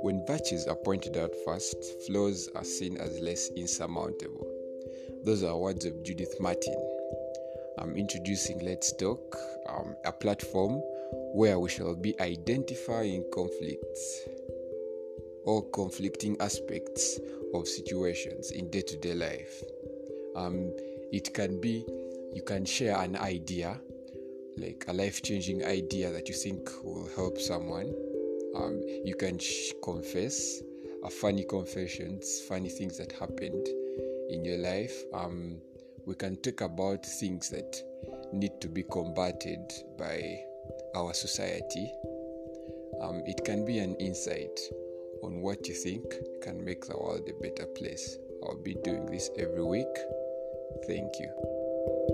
When virtues are pointed out first, flaws are seen as less insurmountable. Those are words of Judith Martin. I'm introducing Let's Talk, um, a platform where we shall be identifying conflicts or conflicting aspects of situations in day to day life. Um, it can be you can share an idea, like a life changing idea that you think will help someone. Um, you can sh- confess a funny confessions, funny things that happened in your life. Um, we can talk about things that need to be combated by our society. Um, it can be an insight on what you think can make the world a better place. I'll be doing this every week. Thank you.